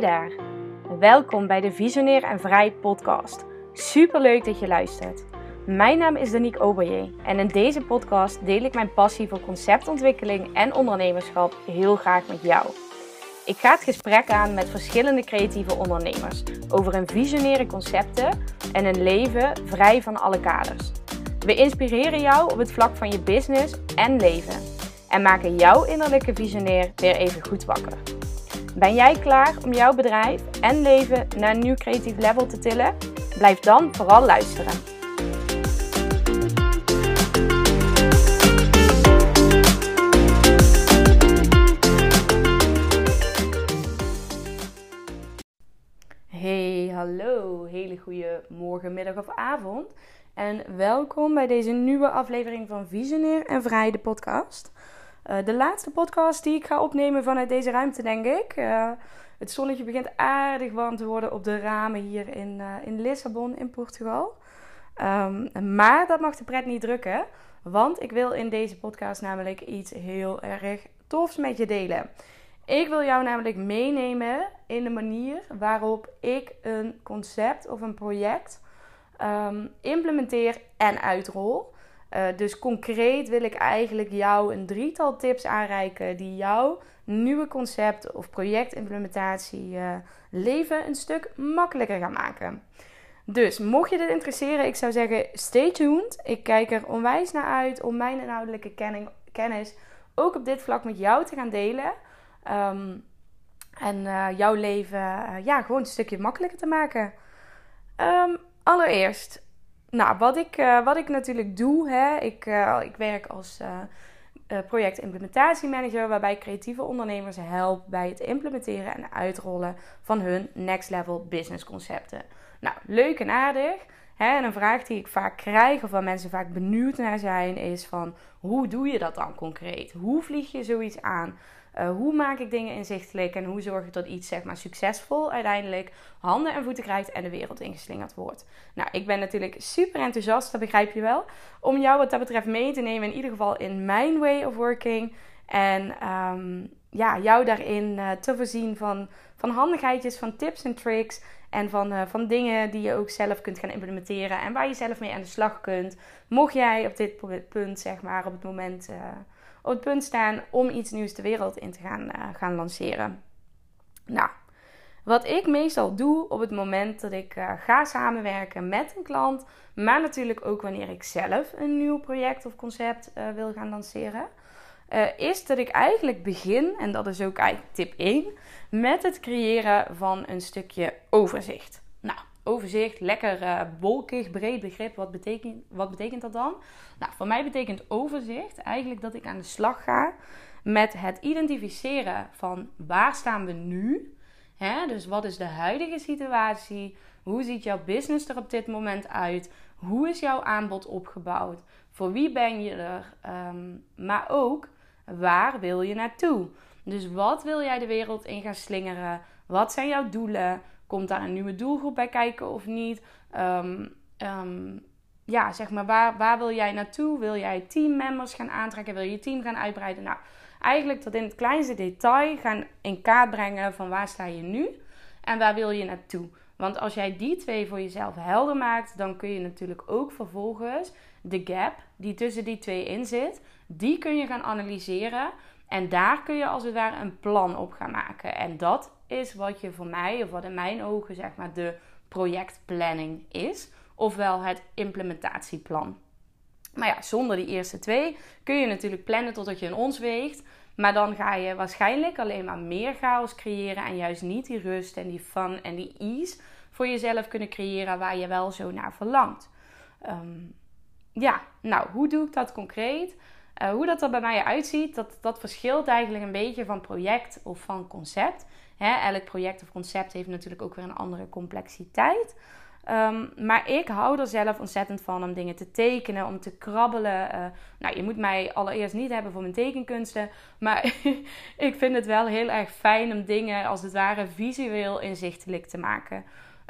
Daar. Welkom bij de Visionair en Vrij podcast. Super leuk dat je luistert. Mijn naam is Danique Oberje en in deze podcast deel ik mijn passie voor conceptontwikkeling en ondernemerschap heel graag met jou. Ik ga het gesprek aan met verschillende creatieve ondernemers over hun visionaire concepten en een leven vrij van alle kaders. We inspireren jou op het vlak van je business en leven en maken jouw innerlijke visionair weer even goed wakker. Ben jij klaar om jouw bedrijf en leven naar een nieuw creatief level te tillen? Blijf dan vooral luisteren. Hey, hallo, hele goede morgen, middag of avond. En welkom bij deze nieuwe aflevering van Visionair en Vrij, de podcast. Uh, de laatste podcast die ik ga opnemen vanuit deze ruimte, denk ik. Uh, het zonnetje begint aardig warm te worden op de ramen hier in, uh, in Lissabon, in Portugal. Um, maar dat mag de pret niet drukken, want ik wil in deze podcast namelijk iets heel erg tofs met je delen. Ik wil jou namelijk meenemen in de manier waarop ik een concept of een project um, implementeer en uitrol. Uh, dus concreet wil ik eigenlijk jou een drietal tips aanreiken die jouw nieuwe concept of projectimplementatie uh, leven een stuk makkelijker gaan maken. Dus mocht je dit interesseren, ik zou zeggen stay tuned. Ik kijk er onwijs naar uit om mijn inhoudelijke kennis ook op dit vlak met jou te gaan delen. Um, en uh, jouw leven ja, gewoon een stukje makkelijker te maken. Um, allereerst, nou, wat ik, uh, wat ik natuurlijk doe, hè, ik, uh, ik werk als uh, project-implementatiemanager, waarbij ik creatieve ondernemers help bij het implementeren en uitrollen van hun next level business concepten. Nou, leuk en aardig. Hè, en een vraag die ik vaak krijg, of waar mensen vaak benieuwd naar zijn, is van hoe doe je dat dan concreet? Hoe vlieg je zoiets aan? Uh, hoe maak ik dingen inzichtelijk en hoe zorg ik dat iets zeg maar, succesvol uiteindelijk handen en voeten krijgt en de wereld ingeslingerd wordt. Nou, ik ben natuurlijk super enthousiast, dat begrijp je wel, om jou wat dat betreft mee te nemen, in ieder geval in mijn way of working. En um, ja, jou daarin uh, te voorzien van, van handigheidjes, van tips en tricks. En van, uh, van dingen die je ook zelf kunt gaan implementeren. En waar je zelf mee aan de slag kunt. Mocht jij op dit punt, zeg maar, op het moment op het punt staan om iets nieuws de wereld in te gaan, uh, gaan lanceren. Nou, wat ik meestal doe op het moment dat ik uh, ga samenwerken met een klant, maar natuurlijk ook wanneer ik zelf een nieuw project of concept uh, wil gaan lanceren, is dat ik eigenlijk begin, en dat is ook eigenlijk tip 1, met het creëren van een stukje overzicht. Nou, overzicht, lekker uh, wolkig, breed begrip. Wat betekent, wat betekent dat dan? Nou, voor mij betekent overzicht eigenlijk dat ik aan de slag ga met het identificeren van waar staan we nu. Hè? Dus wat is de huidige situatie? Hoe ziet jouw business er op dit moment uit? Hoe is jouw aanbod opgebouwd? Voor wie ben je er? Um, maar ook waar wil je naartoe? Dus wat wil jij de wereld in gaan slingeren? Wat zijn jouw doelen? Komt daar een nieuwe doelgroep bij kijken of niet? Um, um, ja, zeg maar, waar, waar wil jij naartoe? Wil jij teammembers gaan aantrekken? Wil je je team gaan uitbreiden? Nou, eigenlijk tot in het kleinste detail gaan in kaart brengen van waar sta je nu en waar wil je naartoe. Want als jij die twee voor jezelf helder maakt, dan kun je natuurlijk ook vervolgens de gap die tussen die twee in zit, die kun je gaan analyseren. En daar kun je als het ware een plan op gaan maken. En dat is wat je voor mij, of wat in mijn ogen zeg maar de projectplanning is. Ofwel het implementatieplan. Maar ja, zonder die eerste twee kun je natuurlijk plannen totdat je een ons weegt. Maar dan ga je waarschijnlijk alleen maar meer chaos creëren. En juist niet die rust en die fun en die ease voor jezelf kunnen creëren waar je wel zo naar verlangt. Um, ja, nou, hoe doe ik dat concreet? Uh, hoe dat er bij mij uitziet, dat, dat verschilt eigenlijk een beetje van project of van concept. Hè, elk project of concept heeft natuurlijk ook weer een andere complexiteit. Um, maar ik hou er zelf ontzettend van om dingen te tekenen, om te krabbelen. Uh, nou, je moet mij allereerst niet hebben voor mijn tekenkunsten. Maar ik vind het wel heel erg fijn om dingen als het ware visueel inzichtelijk te maken.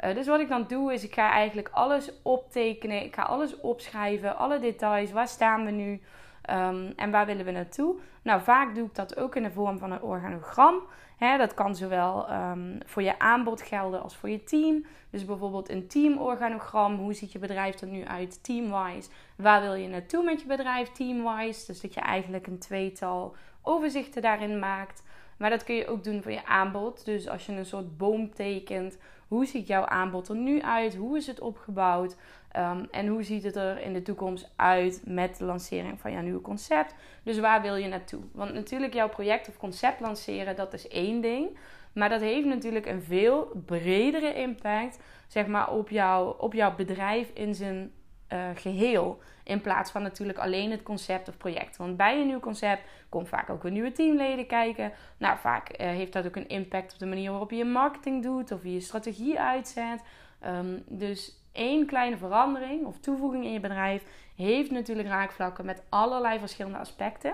Uh, dus wat ik dan doe, is ik ga eigenlijk alles optekenen. Ik ga alles opschrijven, alle details. Waar staan we nu? Ehm, en waar willen we naartoe? Nou, vaak doe ik dat ook in de vorm van een organogram. Dat kan zowel ehm, voor je aanbod gelden als voor je team. Dus bijvoorbeeld een teamorganogram. Hoe ziet je bedrijf er nu uit teamwise? Waar wil je naartoe met je bedrijf teamwise? Dus dat je eigenlijk een tweetal overzichten daarin maakt. Maar dat kun je ook doen voor je aanbod. Dus als je een soort boom tekent, hoe ziet jouw aanbod er nu uit? Hoe is het opgebouwd? Ehm, en hoe ziet het er in de toekomst uit met de lancering van jouw nieuwe concept? Dus waar wil je naartoe? Want natuurlijk, jouw project of concept lanceren, dat is één ding. Maar dat heeft natuurlijk een veel bredere impact zeg maar, op, jou, op jouw bedrijf in zijn uh, geheel. In plaats van natuurlijk alleen het concept of project. Want bij een nieuw concept komt vaak ook weer nieuwe teamleden kijken. Nou, vaak uh, heeft dat ook een impact op de manier waarop je je marketing doet of je je strategie uitzet. Um, dus één kleine verandering of toevoeging in je bedrijf heeft natuurlijk raakvlakken met allerlei verschillende aspecten.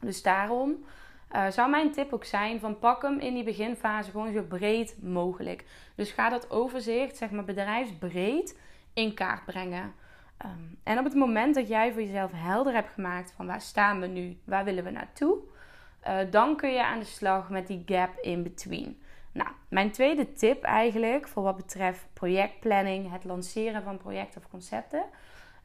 Dus daarom uh, zou mijn tip ook zijn van pak hem in die beginfase gewoon zo breed mogelijk. Dus ga dat overzicht, zeg maar bedrijfsbreed, in kaart brengen. Um, en op het moment dat jij voor jezelf helder hebt gemaakt van waar staan we nu, waar willen we naartoe, uh, dan kun je aan de slag met die gap in between. Nou, mijn tweede tip eigenlijk voor wat betreft projectplanning, het lanceren van projecten of concepten,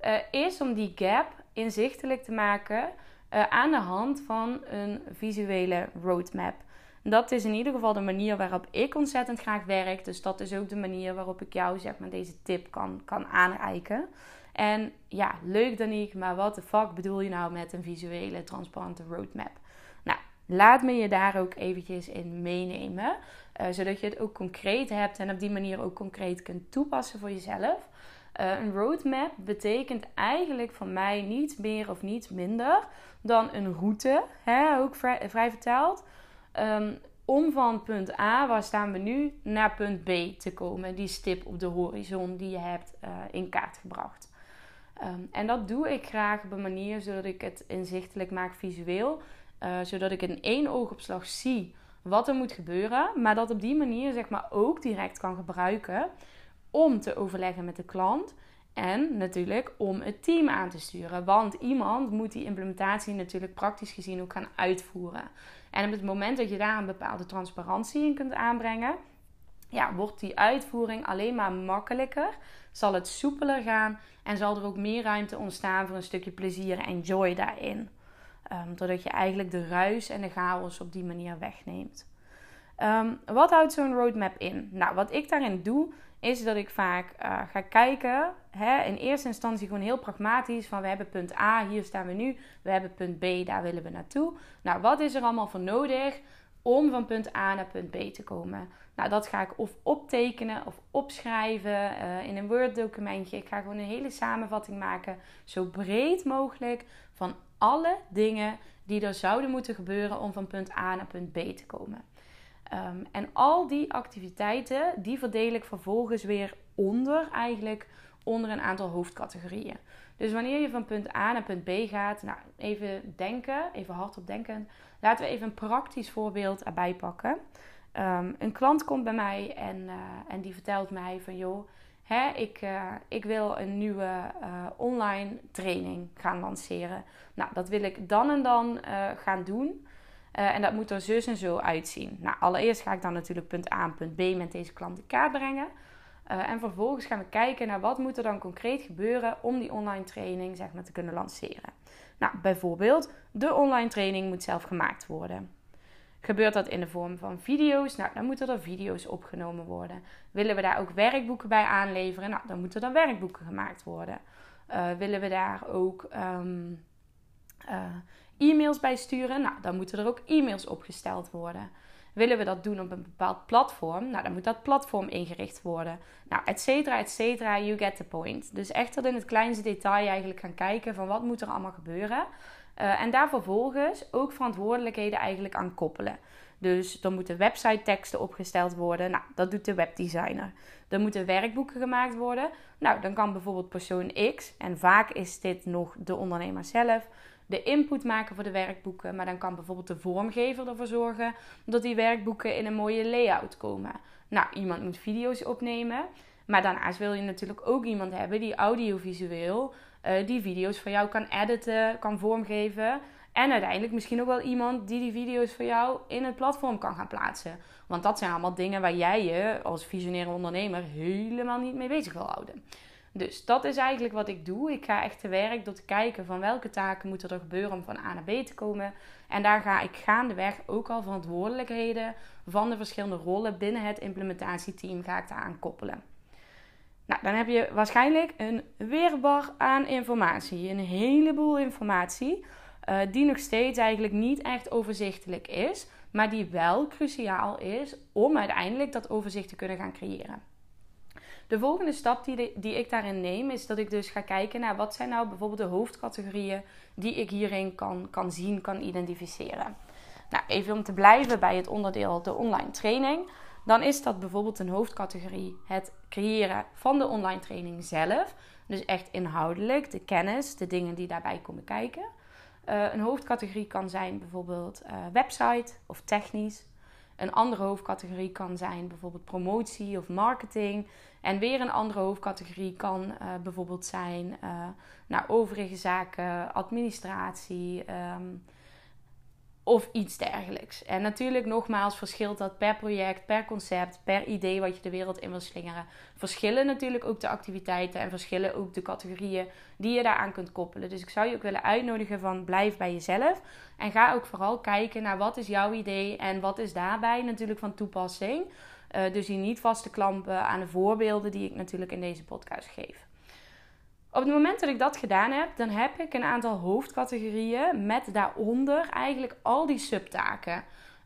uh, is om die gap inzichtelijk te maken uh, aan de hand van een visuele roadmap. Dat is in ieder geval de manier waarop ik ontzettend graag werk. Dus dat is ook de manier waarop ik jou zeg maar, deze tip kan, kan aanreiken. En ja, leuk Danique, maar wat de fuck bedoel je nou met een visuele, transparante roadmap? Nou, laat me je daar ook eventjes in meenemen. Uh, zodat je het ook concreet hebt en op die manier ook concreet kunt toepassen voor jezelf. Uh, een roadmap betekent eigenlijk van mij niet meer of niet minder dan een route, hè, ook vrij, vertaald. Um, om van punt A, waar staan we nu, naar punt B te komen. Die stip op de horizon die je hebt uh, in kaart gebracht. Um, en dat doe ik graag op een manier zodat ik het inzichtelijk maak visueel. Uh, zodat ik in één oogopslag zie wat er moet gebeuren. Maar dat op die manier zeg maar ook direct kan gebruiken om te overleggen met de klant. En natuurlijk om het team aan te sturen. Want iemand moet die implementatie natuurlijk praktisch gezien ook gaan uitvoeren. En op het moment dat je daar een bepaalde transparantie in kunt aanbrengen, ja, wordt die uitvoering alleen maar makkelijker. Zal het soepeler gaan en zal er ook meer ruimte ontstaan voor een stukje plezier en joy daarin. Um, doordat je eigenlijk de ruis en de chaos op die manier wegneemt. Um, wat houdt zo'n roadmap in? Nou, wat ik daarin doe, is dat ik vaak uh, ga kijken, hè, in eerste instantie gewoon heel pragmatisch, van we hebben punt A, hier staan we nu, we hebben punt B, daar willen we naartoe. Nou, wat is er allemaal voor nodig om van punt A naar punt B te komen? Nou, dat ga ik of optekenen of opschrijven uh, in een Word-documentje. Ik ga gewoon een hele samenvatting maken, zo breed mogelijk, van alle dingen die er zouden moeten gebeuren om van punt A naar punt B te komen. Um, en al die activiteiten, die verdeel ik vervolgens weer onder eigenlijk onder een aantal hoofdcategorieën. Dus wanneer je van punt A naar punt B gaat, nou even denken, even hardop denken. Laten we even een praktisch voorbeeld erbij pakken. Um, een klant komt bij mij en, uh, en die vertelt mij van joh, hè, ik, uh, ik wil een nieuwe uh, online training gaan lanceren. Nou, dat wil ik dan en dan gaan doen. En dat moet er zus en zo uitzien. Nou, allereerst ga ik dan natuurlijk punt A en punt B met deze klant in kaart brengen. En vervolgens gaan we kijken naar wat moet er dan concreet gebeuren om die online training zeg maar, te kunnen lanceren. Nou, bijvoorbeeld, de online training moet zelf gemaakt worden. Gebeurt dat in de vorm van video's? Nou, dan moeten er video's opgenomen worden. Willen we daar ook werkboeken bij aanleveren? Nou, dan moeten er werkboeken gemaakt worden. Uh, willen we daar ook um, e-mails bij sturen. Nou, dan moeten er ook e-mails opgesteld worden. Willen we dat doen op een bepaald platform? Nou, dan moet dat platform ingericht worden. Nou, et cetera, et cetera. You get the point. Dus echt tot in het kleinste detail eigenlijk gaan kijken van wat moet er allemaal gebeuren. Uh, en daar vervolgens ook verantwoordelijkheden eigenlijk aan koppelen. Dus dan moeten website teksten opgesteld worden. Nou, dat doet de webdesigner. Er moeten werkboeken gemaakt worden. Nou, dan kan bijvoorbeeld persoon X, en vaak is dit nog de ondernemer zelf, de input maken voor de werkboeken. Maar dan kan bijvoorbeeld de vormgever ervoor zorgen dat die werkboeken in een mooie layout komen. Nou, iemand moet video's opnemen. Maar daarnaast wil je natuurlijk ook iemand hebben die audiovisueel uh, die video's voor jou kan editen, kan vormgeven. En uiteindelijk misschien ook wel iemand die die video's voor jou in het platform kan gaan plaatsen. Want dat zijn allemaal dingen waar jij je als visionaire ondernemer helemaal niet mee bezig wil houden. Dus dat is eigenlijk wat ik doe. Ik ga echt te werk door te kijken van welke taken moeten er gebeuren om van A naar B te komen. En daar ga ik gaandeweg ook al verantwoordelijkheden van de verschillende rollen binnen het implementatieteam ga ik koppelen. Nou, dan heb je waarschijnlijk een weerbar aan informatie. Een heleboel informatie uh, die nog steeds eigenlijk niet echt overzichtelijk is. Maar die wel cruciaal is om uiteindelijk dat overzicht te kunnen gaan creëren. De volgende stap die, die ik daarin neem, is dat ik dus ga kijken naar wat zijn nou bijvoorbeeld de hoofdcategorieën die ik hierin kan, kan zien, kan identificeren. Nou, even om te blijven bij het onderdeel de online training. Dan is dat bijvoorbeeld een hoofdcategorie het creëren van de online training zelf. Dus echt inhoudelijk, de kennis, de dingen die daarbij komen kijken. Uh, een hoofdcategorie kan zijn bijvoorbeeld uh, website of technisch. Een andere hoofdcategorie kan zijn bijvoorbeeld promotie of marketing. En weer een andere hoofdcategorie kan uh, bijvoorbeeld zijn uh, nou, overige zaken, administratie um, of iets dergelijks. En natuurlijk, nogmaals, verschilt dat per project, per concept, per idee wat je de wereld in wil slingeren. Verschillen natuurlijk ook de activiteiten en verschillen ook de categorieën die je daaraan kunt koppelen. Dus ik zou je ook willen uitnodigen van blijf bij jezelf. En ga ook vooral kijken naar wat is jouw idee en wat is daarbij natuurlijk van toepassing. Uh, dus hier niet vast te klampen aan de voorbeelden die ik natuurlijk in deze podcast geef. Op het moment dat ik dat gedaan heb, dan heb ik een aantal hoofdcategorieën met daaronder eigenlijk al die subtaken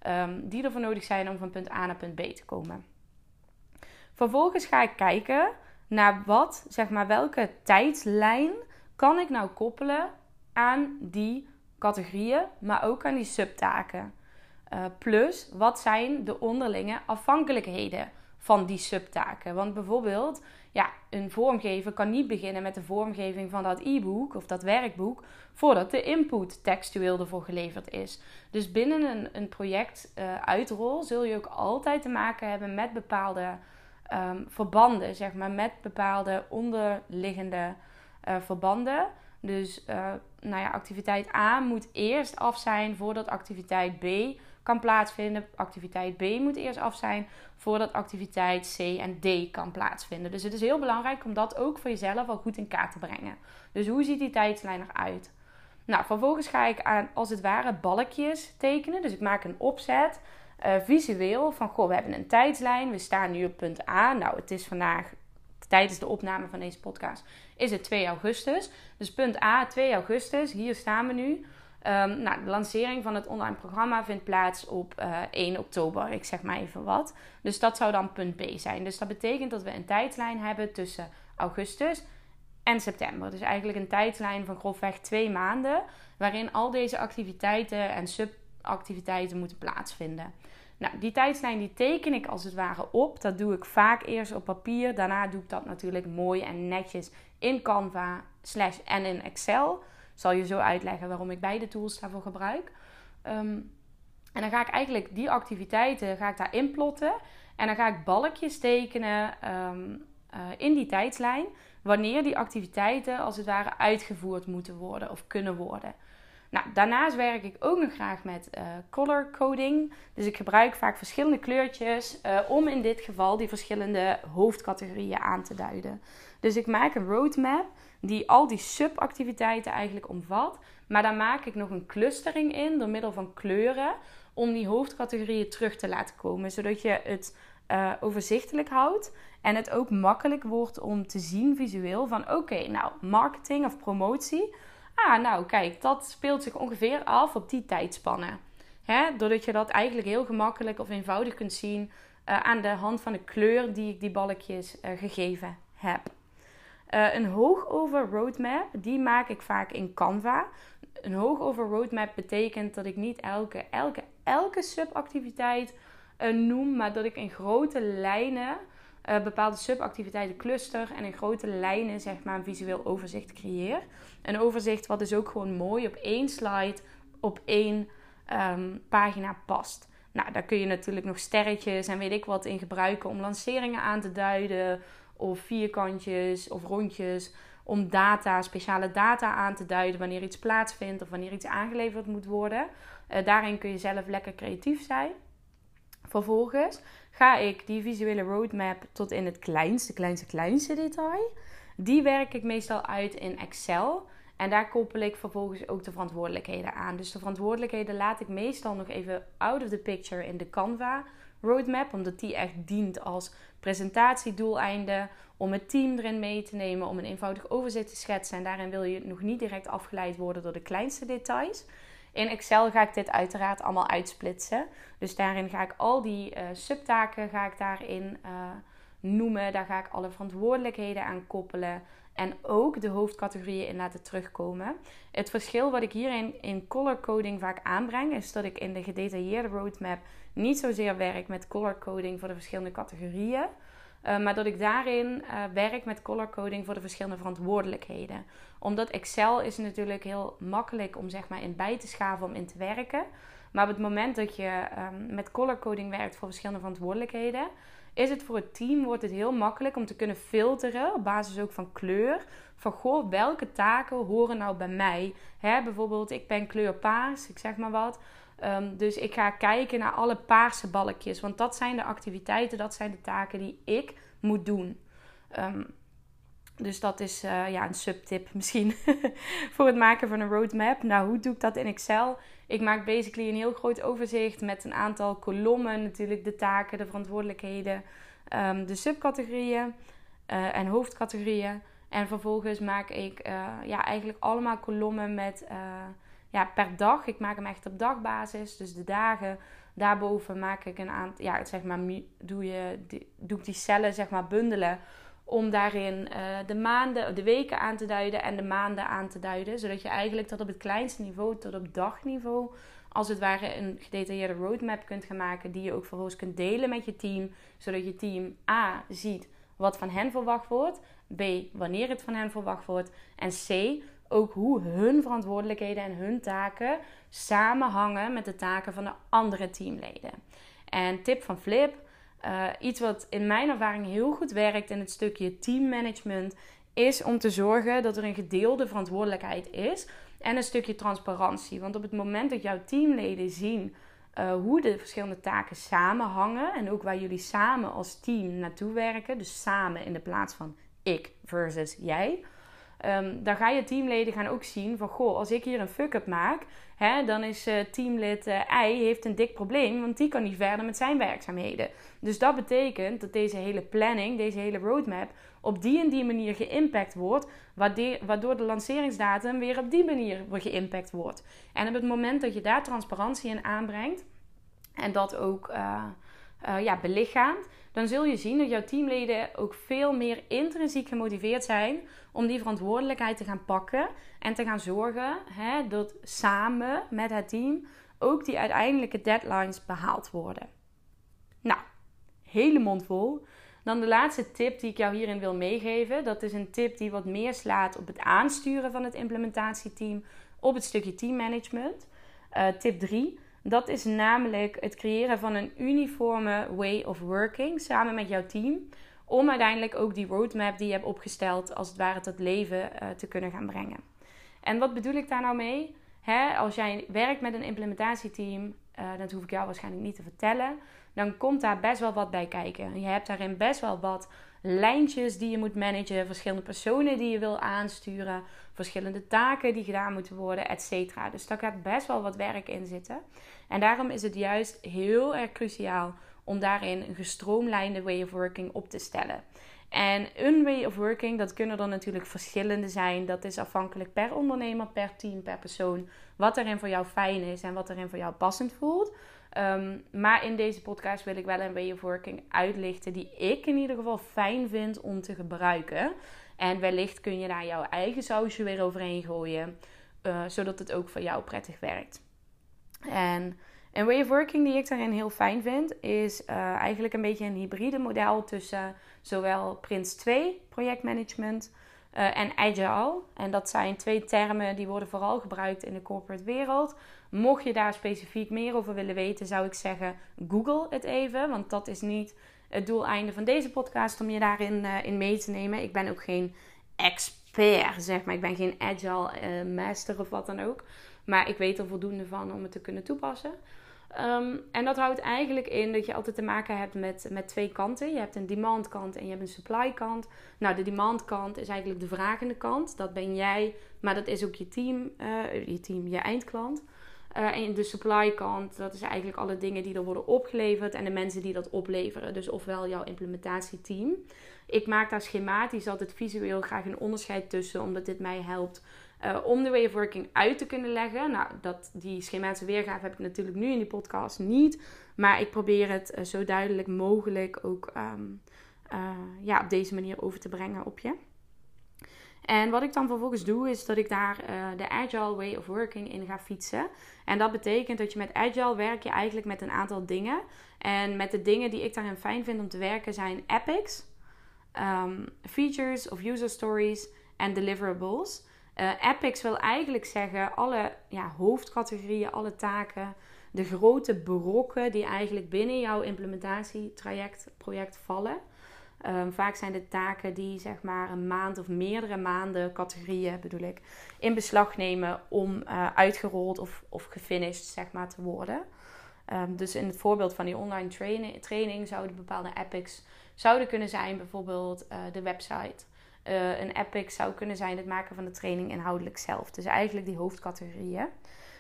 um, die ervoor nodig zijn om van punt A naar punt B te komen. Vervolgens ga ik kijken naar wat, zeg maar, welke tijdslijn kan ik nou koppelen aan die categorieën, maar ook aan die subtaken. Uh, plus, wat zijn de onderlinge afhankelijkheden van die subtaken? Want bijvoorbeeld, ja, een vormgever kan niet beginnen met de vormgeving van dat e-book of dat werkboek voordat de input textueel ervoor geleverd is. Dus binnen een, een project uh, uitrol zul je ook altijd te maken hebben met bepaalde um, verbanden, zeg maar, met bepaalde onderliggende uh, verbanden. Dus uh, nou ja, activiteit A moet eerst af zijn voordat activiteit B kan plaatsvinden. Activiteit B moet eerst af zijn voordat activiteit C en D kan plaatsvinden. Dus het is heel belangrijk om dat ook voor jezelf al goed in kaart te brengen. Dus hoe ziet die tijdslijn eruit? Nou, vervolgens ga ik aan, als het ware balkjes tekenen. Dus ik maak een opzet, uh, visueel, van goh, we hebben een tijdslijn. We staan nu op punt A. Nou, het is vandaag, tijdens de opname van deze podcast, is het 2 augustus. Dus punt A, 2 augustus, hier staan we nu. Um, nou, de lancering van het online programma vindt plaats op uh, eh, 1 oktober. Ik zeg maar even wat. Dus dat zou dan punt B zijn. Dus dat betekent dat we een tijdlijn hebben tussen augustus en september. Dus eigenlijk een tijdlijn van grofweg twee maanden. Waarin al deze activiteiten en subactiviteiten moeten plaatsvinden. Nou, die tijdlijn die teken ik als het ware op. Dat doe ik vaak eerst op papier. Daarna doe ik dat natuurlijk mooi en netjes in Canva en in Excel zal je zo uitleggen waarom ik beide tools daarvoor gebruik. Ehm, en dan ga ik eigenlijk die activiteiten ga ik daar inplotten. En dan ga ik balkjes tekenen ehm, eh, in die tijdslijn. Wanneer die activiteiten als het ware uitgevoerd moeten worden of kunnen worden. Nou, daarnaast werk ik ook nog graag met uh, color coding. Dus ik gebruik vaak verschillende kleurtjes uh, om in dit geval die verschillende hoofdcategorieën aan te duiden. Dus ik maak een roadmap die al die subactiviteiten eigenlijk omvat. Maar daar maak ik nog een clustering in door middel van kleuren om die hoofdcategorieën terug te laten komen. Zodat je het uh, overzichtelijk houdt en het ook makkelijk wordt om te zien visueel van oké, nou marketing of promotie. Ah, nou kijk, dat speelt zich ongeveer af op die tijdspannen. Hè? Doordat je dat eigenlijk heel gemakkelijk of eenvoudig kunt zien uh, aan de hand van de kleur die ik die balkjes uh, gegeven heb. Uh, een hoogover roadmap, die maak ik vaak in Canva. Een hoogover roadmap betekent dat ik niet elke, elke, elke subactiviteit noem, maar dat ik in grote lijnen uh, bepaalde subactiviteiten cluster en in grote lijnen zeg maar een visueel overzicht creëer. Een overzicht wat dus ook gewoon mooi op één slide, op één um, pagina past. Nou, daar kun je natuurlijk nog sterretjes en weet ik wat in gebruiken om lanceringen aan te duiden of vierkantjes of rondjes om data, speciale data aan te duiden wanneer iets plaatsvindt of wanneer iets aangeleverd moet worden. Uh, daarin kun je zelf lekker creatief zijn. Vervolgens ga ik die visuele roadmap tot in het kleinste, kleinste, kleinste detail. Die werk ik meestal uit in Excel. En daar koppel ik vervolgens ook de verantwoordelijkheden aan. Dus de verantwoordelijkheden laat ik meestal nog even out of the picture in de Canva roadmap, omdat die echt dient als presentatiedoeleinde, om het team erin mee te nemen, om een eenvoudig overzicht te schetsen. En daarin wil je nog niet direct afgeleid worden door de kleinste details. In Excel ga ik dit uiteraard allemaal uitsplitsen. Dus daarin ga ik al die uh, subtaken ga ik daarin uh, noemen. Daar ga ik alle verantwoordelijkheden aan koppelen. En ook de hoofdcategorieën in laten terugkomen. Het verschil wat ik hierin in color coding vaak aanbreng, is dat ik in de gedetailleerde roadmap niet zozeer werk met color coding voor de verschillende categorieën. Uh, maar dat ik daarin uh, werk met color coding voor de verschillende verantwoordelijkheden. Omdat Excel is natuurlijk heel makkelijk om zeg maar in bij te schaven om in te werken. Maar op het moment dat je um, met color coding werkt voor verschillende verantwoordelijkheden, is het voor het team wordt het heel makkelijk om te kunnen filteren op basis ook van kleur. Van goh, welke taken horen nou bij mij? Hè, bijvoorbeeld, ik ben kleur paars, ik zeg maar wat. Um, dus ik ga kijken naar alle paarse balkjes. Want dat zijn de activiteiten, dat zijn de taken die ik moet doen. Um, dus dat is uh, ja, een subtip misschien voor het maken van een roadmap. Nou, hoe doe ik dat in Excel? Ik maak basically een heel groot overzicht met een aantal kolommen. Natuurlijk de taken, de verantwoordelijkheden, um, de subcategorieën uh, en hoofdcategorieën. En vervolgens maak ik uh, ja, eigenlijk allemaal kolommen met ja, per dag. Ik maak hem echt op dagbasis. Dus de dagen. Daarboven maak ik een aantal. Ja, zeg maar, doe, je, doe ik die cellen zeg maar bundelen om daarin uh, de maanden, de weken aan te duiden en de maanden aan te duiden. Zodat je eigenlijk tot op het kleinste niveau, tot op dagniveau, als het ware een gedetailleerde roadmap kunt gaan maken. Die je ook vervolgens kunt delen met je team. Zodat je team A ziet wat van hen verwacht wordt. B. Wanneer het van hen verwacht wordt. En C. Ook hoe hun verantwoordelijkheden en hun taken samenhangen met de taken van de andere teamleden. En tip van Flip uh, iets wat in mijn ervaring heel goed werkt in het stukje teammanagement is om te zorgen dat er een gedeelde verantwoordelijkheid is en een stukje transparantie. Want op het moment dat jouw teamleden zien uh, hoe de verschillende taken samenhangen en ook waar jullie samen als team naartoe werken, dus samen in de plaats van ik versus jij, um, dan ga je teamleden gaan ook zien van goh, als ik hier een fuck-up maak, hè, dan is uh, teamlid uh, I heeft een dik probleem, want die kan niet verder met zijn werkzaamheden. Dus dat betekent dat deze hele planning, deze hele roadmap, op die en die manier geïmpact wordt, waardoor de lanceringsdatum weer op die manier geïmpact wordt. En op het moment dat je daar transparantie in aanbrengt en dat ook uh, ja, belichaamt, dan zul je zien dat jouw teamleden ook veel meer intrinsiek gemotiveerd zijn om die verantwoordelijkheid te gaan pakken en te gaan zorgen hè, dat samen met het team ook die uiteindelijke deadlines behaald worden. Nou, hele mond vol. Dan de laatste tip die ik jou hierin wil meegeven. Dat is een tip die wat meer slaat op het aansturen van het implementatieteam op het stukje teammanagement. Uh, tip 3. Dat is namelijk het creëren van een uniforme way of working samen met jouw team. Om uiteindelijk ook die roadmap die je hebt opgesteld, als het ware tot leven uh, te kunnen gaan brengen. En wat bedoel ik daar nou mee? Als jij werkt met een implementatieteam, uh, dat hoef ik jou waarschijnlijk niet te vertellen, dan komt daar best wel wat bij kijken. Je hebt daarin best wel wat lijntjes die je moet managen, verschillende personen die je wil aansturen, verschillende taken die gedaan moeten worden, et cetera. Dus daar gaat best wel wat werk in zitten. En daarom is het juist heel erg cruciaal om daarin een gestroomlijnde way of working op te stellen. En een way of working, dat kunnen er natuurlijk verschillende zijn. Dat is afhankelijk per ondernemer, per team, per persoon. Wat erin voor jou fijn is en wat erin voor jou passend voelt. Um, maar in deze podcast wil ik wel een way of working uitlichten die ik in ieder geval fijn vind om te gebruiken. En wellicht kun je daar jouw eigen sausje weer overheen gooien, uh, zodat het ook voor jou prettig werkt. En een way of working die ik daarin heel fijn vind, is uh, eigenlijk een beetje een hybride model tussen zowel Prince 2 projectmanagement uh, en Agile. En dat zijn twee termen die worden vooral gebruikt in de corporate wereld. Mocht je daar specifiek meer over willen weten, zou ik zeggen: Google het even. Want dat is niet het doeleinde van deze podcast om je daarin uh, in mee te nemen. Ik ben ook geen expert zeg maar. Ik ben geen agile uh, master of wat dan ook. Maar ik weet er voldoende van om het te kunnen toepassen. Ehm, en dat houdt eigenlijk in dat je altijd te maken hebt met, met twee kanten. Je hebt een demand kant en je hebt een supply kant. Nou, de demand kant is eigenlijk de vragende kant. Dat ben jij, maar dat is ook je team, uh, je team, je eindklant. Uh, en de supply kant, dat is eigenlijk alle dingen die er worden opgeleverd en de mensen die dat opleveren. Dus ofwel jouw implementatieteam. Ik maak daar schematisch altijd visueel graag een onderscheid tussen, omdat dit mij helpt uh, om de way of working uit te kunnen leggen. Nou, dat, die schematische weergave heb ik natuurlijk nu in die podcast niet. Maar ik probeer het uh, zo duidelijk mogelijk ook uh, ja, op deze manier over te brengen op je. En wat ik dan vervolgens doe, is dat ik daar de Agile Way of Working in ga fietsen. En dat betekent dat je met Agile werk je eigenlijk met een aantal dingen. En met de dingen die ik daarin fijn vind om te werken zijn epics, um, features of user stories en deliverables. Uh, epics wil eigenlijk zeggen alle ja, hoofdcategorieën, alle taken, de grote brokken die eigenlijk binnen jouw implementatietraject, project vallen. Um, vaak zijn het taken die zeg maar een maand of meerdere maanden, categorieën bedoel ik, in beslag nemen om uh, uitgerold of, of gefinished zeg maar te worden. Um, dus in het voorbeeld van die online training, training zouden bepaalde epics zouden kunnen zijn bijvoorbeeld uh, de website. Uh, een epic zou kunnen zijn het maken van de training inhoudelijk zelf. Dus eigenlijk die hoofdcategorieën.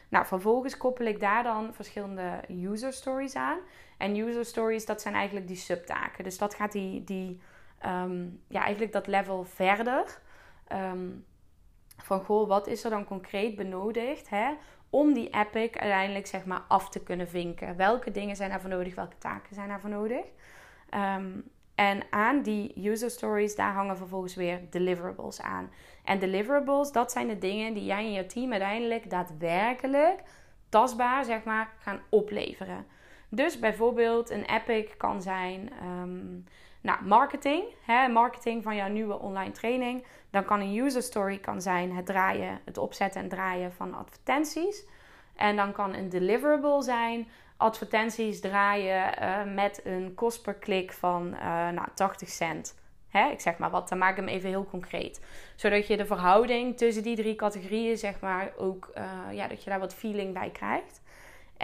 Nou, vervolgens koppel ik daar dan verschillende user stories aan. En user stories, dat zijn eigenlijk die subtaken. Dus dat gaat die, die um, ja, eigenlijk dat level verder. Um, van goh, wat is er dan concreet benodigd hè, om die epic uiteindelijk zeg maar af te kunnen vinken? Welke dingen zijn daarvoor nodig? Welke taken zijn daarvoor nodig? Um, en aan die user stories, daar hangen vervolgens weer deliverables aan. En deliverables, dat zijn de dingen die jij en je team uiteindelijk daadwerkelijk tastbaar, zeg maar, gaan opleveren. Dus bijvoorbeeld een epic kan zijn um, nou, marketing. Hè, marketing van jouw nieuwe online training. Dan kan een user story kan zijn het draaien, het opzetten en draaien van advertenties. En dan kan een deliverable zijn advertenties draaien uh, met een kost per klik van uh, nou, 80 cent. Hè, ik zeg maar wat, dan maak ik hem even heel concreet. Zodat je de verhouding tussen die drie categorieën, zeg maar, ook, uh, ja, dat je daar wat feeling bij krijgt.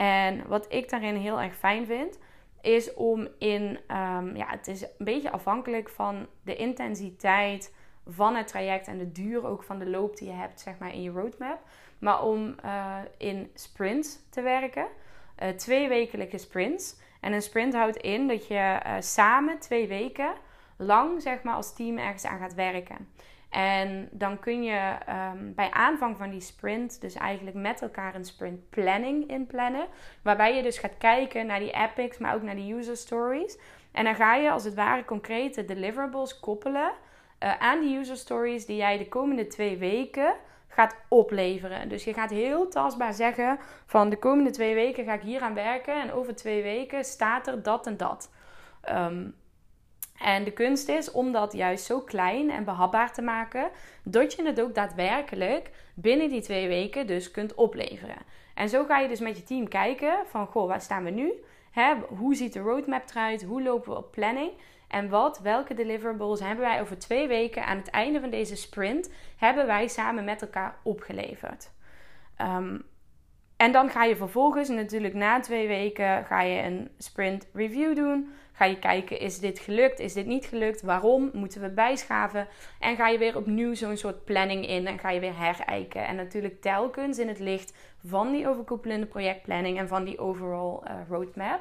En wat ik daarin heel erg fijn vind, is om in, um, ja, het is een beetje afhankelijk van de intensiteit van het traject en de duur ook van de loop die je hebt, zeg maar, in je roadmap. Maar om in sprints te werken uh, twee wekelijke sprints. En een sprint houdt in dat je uh, samen twee weken lang zeg maar, als team ergens aan gaat werken. En dan kun je um, bij aanvang van die sprint dus eigenlijk met elkaar een sprint planning inplannen. Waarbij je dus gaat kijken naar die epics, maar ook naar die user stories. En dan ga je als het ware concrete deliverables koppelen uh, aan die user stories die jij de komende twee weken gaat opleveren. Dus je gaat heel tastbaar zeggen van de komende twee weken ga ik hier aan werken en over twee weken staat er dat en dat. Um, en de kunst is om dat juist zo klein en behapbaar te maken, dat je het ook daadwerkelijk binnen die twee weken dus kunt opleveren. En zo ga je dus met je team kijken van, goh, waar staan we nu? Hoe ziet de roadmap eruit? Hoe lopen we op planning? En wat, welke deliverables hebben wij over twee weken aan het einde van deze sprint, hebben wij samen met elkaar opgeleverd? Um, en dan ga je vervolgens natuurlijk na twee weken ga je een sprint review doen. Ga je kijken, is dit gelukt? Is dit niet gelukt? Waarom? Moeten we bijschaven? En ga je weer opnieuw zo'n soort planning in en ga je weer herijken. En natuurlijk telkens in het licht van die overkoepelende projectplanning en van die overall uh, roadmap.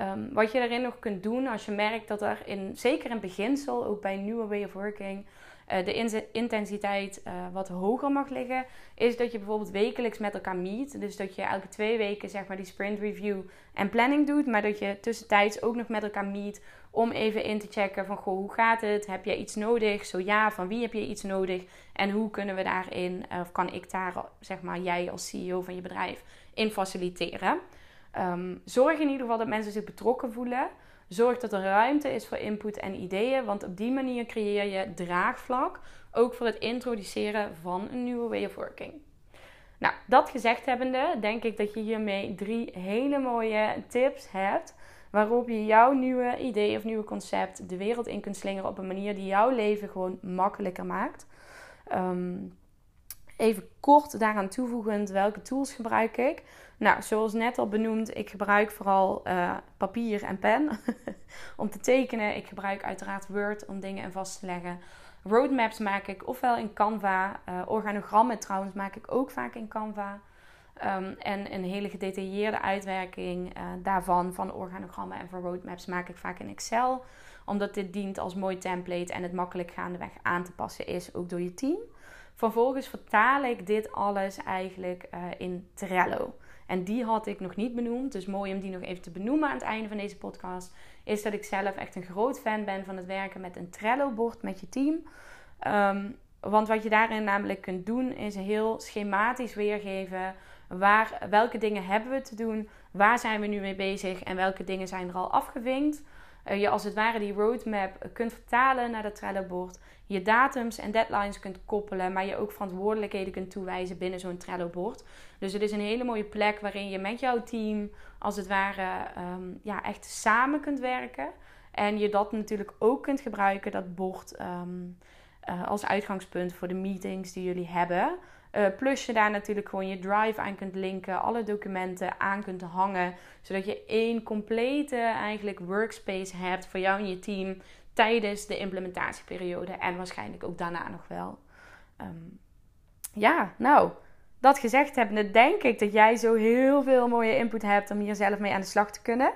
Um, wat je daarin nog kunt doen als je merkt dat er in, zeker in beginsel, ook bij een nieuwe way of working, de intensiteit uh, wat hoger mag liggen, is dat je bijvoorbeeld wekelijks met elkaar meet. Dus dat je elke twee weken zeg maar die sprint review en planning doet, maar dat je tussentijds ook nog met elkaar meet om even in te checken van goh, hoe gaat het? Heb jij iets nodig? Zo ja, van wie heb je iets nodig? En hoe kunnen we daarin, of kan ik daar, zeg maar, jij als CEO van je bedrijf in faciliteren? Um, zorg in ieder geval dat mensen zich betrokken voelen. Zorg dat er ruimte is voor input en ideeën, want op die manier creëer je draagvlak ook voor het introduceren van een nieuwe way of working. Nou, dat gezegd hebbende, denk ik dat je hiermee drie hele mooie tips hebt waarop je jouw nieuwe idee of nieuwe concept de wereld in kunt slingeren op een manier die jouw leven gewoon makkelijker maakt. Ehm, even kort daaraan toevoegend, welke tools gebruik ik? Nou, zoals net al benoemd, ik gebruik vooral uh, papier en pen om te tekenen. Ik gebruik uiteraard Word om dingen in vast te leggen. Roadmaps maak ik ofwel in Canva. Uh, organogrammen trouwens maak ik ook vaak in Canva. Um, en een hele gedetailleerde uitwerking uh, daarvan, van organogrammen en van roadmaps, maak ik vaak in Excel. Omdat dit dient als mooi template en het makkelijk gaandeweg aan te passen is, ook door je team. Vervolgens vertaal ik dit alles eigenlijk uh, in Trello. En die had ik nog niet benoemd. Dus mooi om die nog even te benoemen aan het einde van deze podcast. Is dat ik zelf echt een groot fan ben van het werken met een Trello-bord met je team. Um, want wat je daarin namelijk kunt doen, is heel schematisch weergeven. Waar, welke dingen hebben we te doen? Waar zijn we nu mee bezig? En welke dingen zijn er al afgevinkt? Uh, je als het ware die roadmap kunt vertalen naar dat Trello-bord. Je datums en deadlines kunt koppelen, maar je ook verantwoordelijkheden kunt toewijzen binnen zo'n Trello-bord. Dus het is een hele mooie plek waarin je met jouw team als het ware um, ja, echt samen kunt werken. En je dat natuurlijk ook kunt gebruiken, dat bord, um, uh, als uitgangspunt voor de meetings die jullie hebben. Uh, plus je daar natuurlijk gewoon je drive aan kunt linken, alle documenten aan kunt hangen, zodat je één complete eigenlijk workspace hebt voor jou en je team tijdens de implementatieperiode en waarschijnlijk ook daarna nog wel. Um, ja, nou, dat gezegd hebbende, denk ik dat jij zo heel veel mooie input hebt om hier zelf mee aan de slag te kunnen.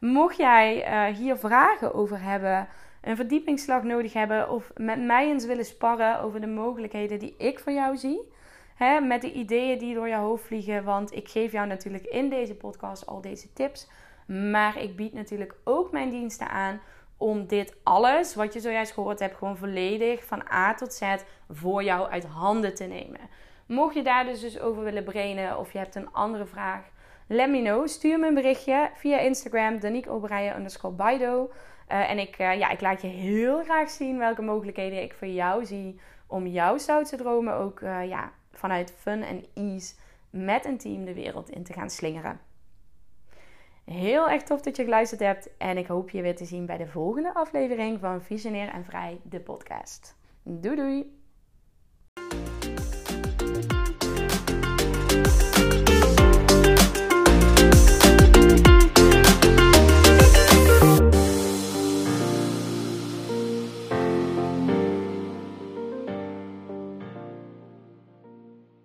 Mocht jij uh, hier vragen over hebben, een verdiepingsslag nodig hebben of met mij eens willen sparren over de mogelijkheden die ik voor jou zie. Hè, met de ideeën die door je hoofd vliegen. Want ik geef jou natuurlijk in deze podcast al deze tips. Maar ik bied natuurlijk ook mijn diensten aan om dit alles wat je zojuist gehoord hebt, gewoon volledig van A tot Z voor jou uit handen te nemen. Mocht je daar dus, dus over willen brainen of je hebt een andere vraag, let me know. Stuur me een berichtje via Instagram, Danique underscore Baido. Uh, en ik, uh, ja, ik laat je heel graag zien welke mogelijkheden ik voor jou zie om jouw stoutste dromen ook uh, ja, vanuit fun en ease met een team de wereld in te gaan slingeren. Heel erg tof dat je geluisterd hebt en ik hoop je weer te zien bij de volgende aflevering van Visionair en Vrij, de podcast. Doei doei!